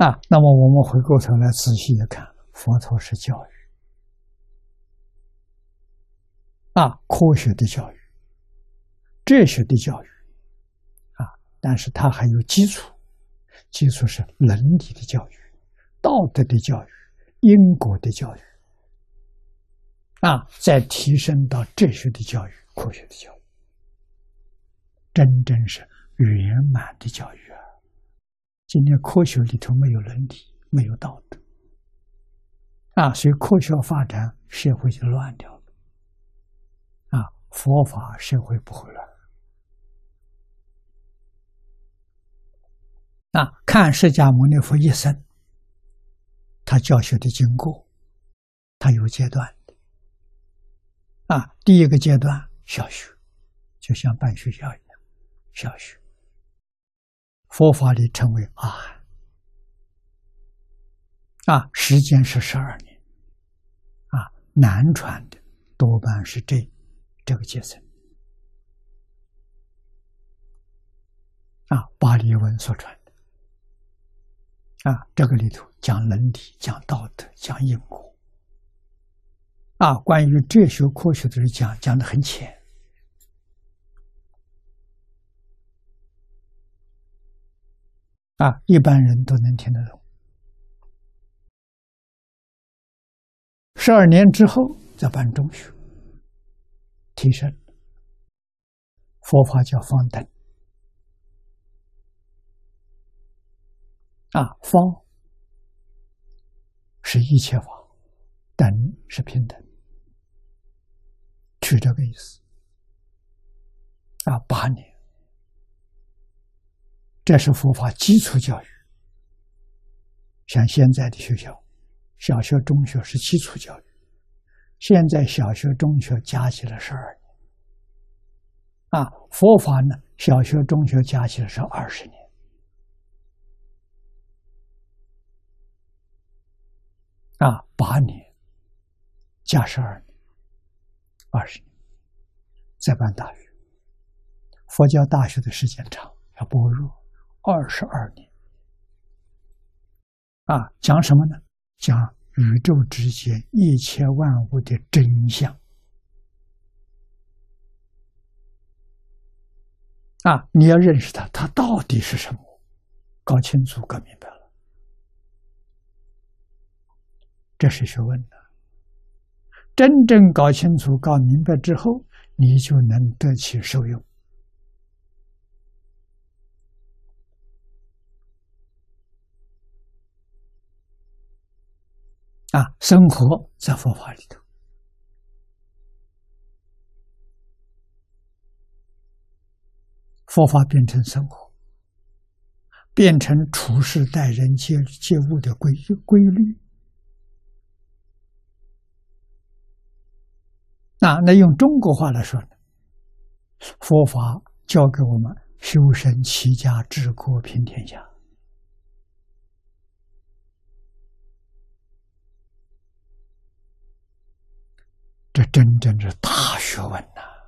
啊，那么我们回过头来仔细一看，佛陀是教育，啊，科学的教育，哲学的教育，啊，但是它还有基础，基础是伦理的教育、道德的教育、因果的教育，啊，再提升到哲学的教育、科学的教育，真正是圆满的教育啊。今天科学里头没有伦理，没有道德，啊，所以科学发展，社会就乱掉了。啊，佛法社会不会乱。啊，看释迦牟尼佛一生，他教学的经过，他有阶段的。啊，第一个阶段小学，就像办学校一样，小学。佛法里称为阿含，啊，时间是十二年，啊，南传的多半是这这个阶层，啊，巴利文所传的，啊，这个里头讲伦理、讲道德、讲因果，啊，关于哲学、科学的人讲讲的很浅。啊，一般人都能听得懂。十二年之后再办中学，提升。佛法叫方等。啊，方是一切法，等是平等，取这个意思。啊，八年。这是佛法基础教育，像现在的学校，小学、中学是基础教育。现在小学、中学加起来十二年，啊，佛法呢，小学、中学加起来是二十年，啊，八年加十二年，二十年，再办大学。佛教大学的时间长，要薄弱。二十二年，啊，讲什么呢？讲宇宙之间一切万物的真相。啊，你要认识它，它到底是什么？搞清楚、搞明白了，这是学问的。真正搞清楚、搞明白之后，你就能得其受用。啊，生活在佛法里头，佛法变成生活，变成处事待人接接物的规规律。那，那用中国话来说呢，佛法教给我们修身齐家治国平天下。真正是大学问呐！